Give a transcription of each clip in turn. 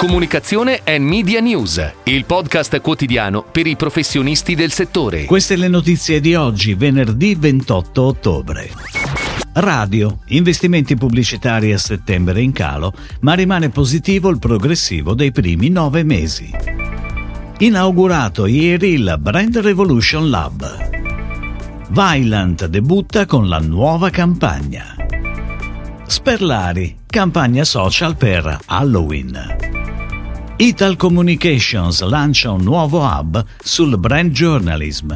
Comunicazione e Media News, il podcast quotidiano per i professionisti del settore. Queste le notizie di oggi, venerdì 28 ottobre. Radio, investimenti pubblicitari a settembre in calo, ma rimane positivo il progressivo dei primi nove mesi. Inaugurato ieri il Brand Revolution Lab. Vylant debutta con la nuova campagna. Sperlari, campagna social per Halloween. Ital Communications lancia un nuovo hub sul brand journalism.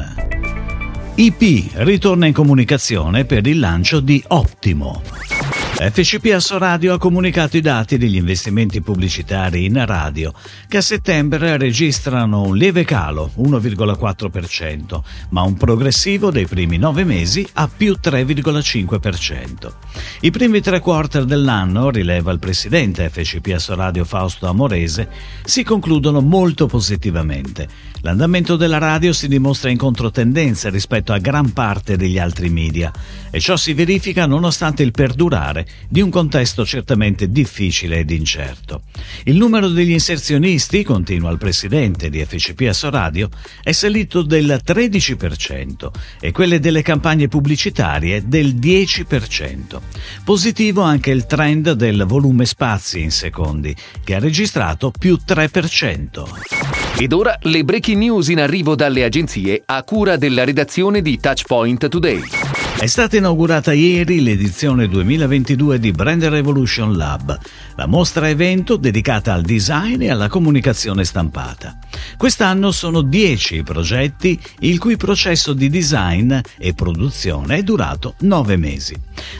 IP ritorna in comunicazione per il lancio di Optimo. FCP Asso Radio ha comunicato i dati degli investimenti pubblicitari in radio, che a settembre registrano un lieve calo, 1,4%, ma un progressivo dei primi nove mesi a più 3,5%. I primi tre quarter dell'anno, rileva il presidente FCP Asso Radio Fausto Amorese, si concludono molto positivamente. L'andamento della radio si dimostra in controtendenza rispetto a gran parte degli altri media e ciò si verifica nonostante il perdurare di un contesto certamente difficile ed incerto. Il numero degli inserzionisti, continua il presidente di FCP Radio, è salito del 13% e quelle delle campagne pubblicitarie del 10%. Positivo anche il trend del volume spazi in secondi, che ha registrato più 3%. Ed ora le breaking news in arrivo dalle agenzie a cura della redazione di Touchpoint Today. È stata inaugurata ieri l'edizione 2022 di Brand Revolution Lab, la mostra evento dedicata al design e alla comunicazione stampata. Quest'anno sono 10 i progetti il cui processo di design e produzione è durato 9 mesi.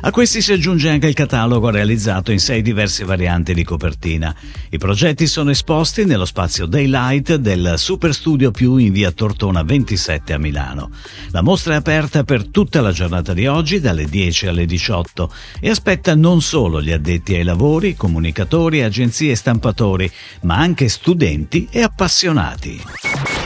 A questi si aggiunge anche il catalogo realizzato in 6 diverse varianti di copertina. I progetti sono esposti nello spazio Daylight del Super Studio Più in via Tortona 27 a Milano. La mostra è aperta per tutta la giornata di oggi dalle 10 alle 18 e aspetta non solo gli addetti ai lavori, comunicatori, agenzie e stampatori, ma anche studenti e appassionati.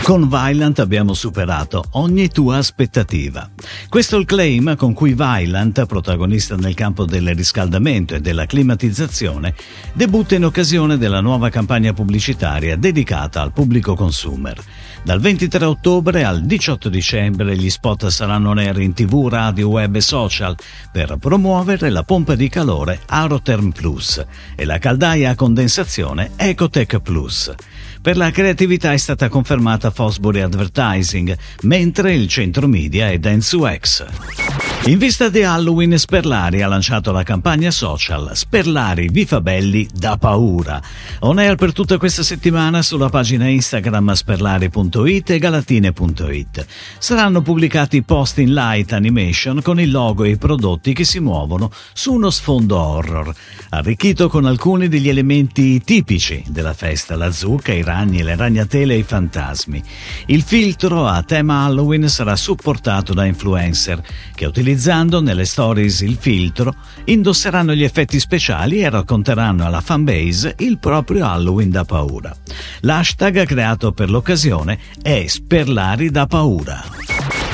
Con Vylant abbiamo superato ogni tua aspettativa. Questo è il claim con cui Vylant, protagonista nel campo del riscaldamento e della climatizzazione, debutta in occasione della nuova campagna pubblicitaria dedicata al pubblico consumer. Dal 23 ottobre al 18 dicembre gli spot saranno neri in tv, radio, web e social per promuovere la pompa di calore Aerotherm Plus e la caldaia a condensazione Ecotech Plus. Per la creatività è stata confermata Fosbury Advertising, mentre il centro media è Dance2X. In vista di Halloween, Sperlari ha lanciato la campagna social Sperlari vi belli da paura. On air per tutta questa settimana sulla pagina Instagram sperlari.it e galatine.it. Saranno pubblicati post in light animation con il logo e i prodotti che si muovono su uno sfondo horror, arricchito con alcuni degli elementi tipici della festa, la zucca, i ragni, le ragnatele e i fantasmi. Il filtro a tema Halloween sarà supportato da influencer che utilizzano utilizzando nelle stories il filtro, indosseranno gli effetti speciali e racconteranno alla fanbase il proprio Halloween da paura. L'hashtag creato per l'occasione è Sperlari da paura.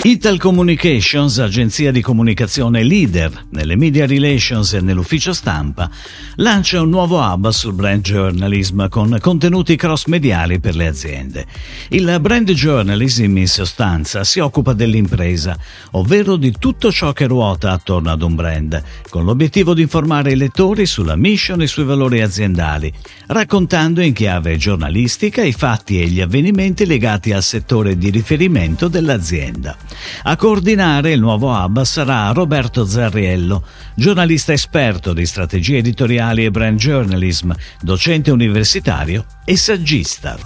Ital Communications, agenzia di comunicazione leader nelle media relations e nell'ufficio stampa, lancia un nuovo hub sul brand journalism con contenuti cross-mediali per le aziende. Il brand journalism in sostanza si occupa dell'impresa, ovvero di tutto ciò che ruota attorno ad un brand, con l'obiettivo di informare i lettori sulla mission e sui valori aziendali, raccontando in chiave giornalistica i fatti e gli avvenimenti legati al settore di riferimento dell'azienda. A coordinare il nuovo hub sarà Roberto Zarriello, giornalista esperto di strategie editoriali e brand journalism, docente universitario e saggista.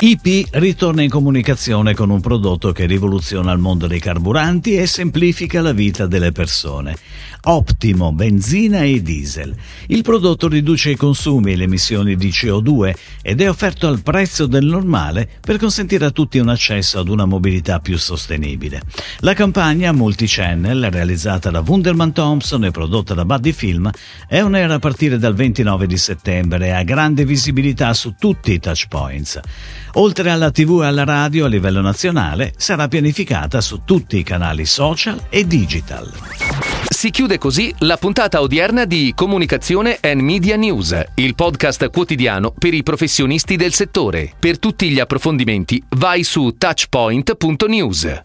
IP ritorna in comunicazione con un prodotto che rivoluziona il mondo dei carburanti e semplifica la vita delle persone. Optimo, benzina e diesel. Il prodotto riduce i consumi e le emissioni di CO2 ed è offerto al prezzo del normale per consentire a tutti un accesso ad una mobilità più sostenibile. La campagna multi-channel, realizzata da Wunderman Thompson e prodotta da Buddy Film, è un'era a partire dal 29 di settembre e ha grande visibilità su tutti i touchpoints. Oltre alla TV e alla radio a livello nazionale, sarà pianificata su tutti i canali social e digital. Si chiude così la puntata odierna di Comunicazione and Media News, il podcast quotidiano per i professionisti del settore. Per tutti gli approfondimenti vai su touchpoint.news.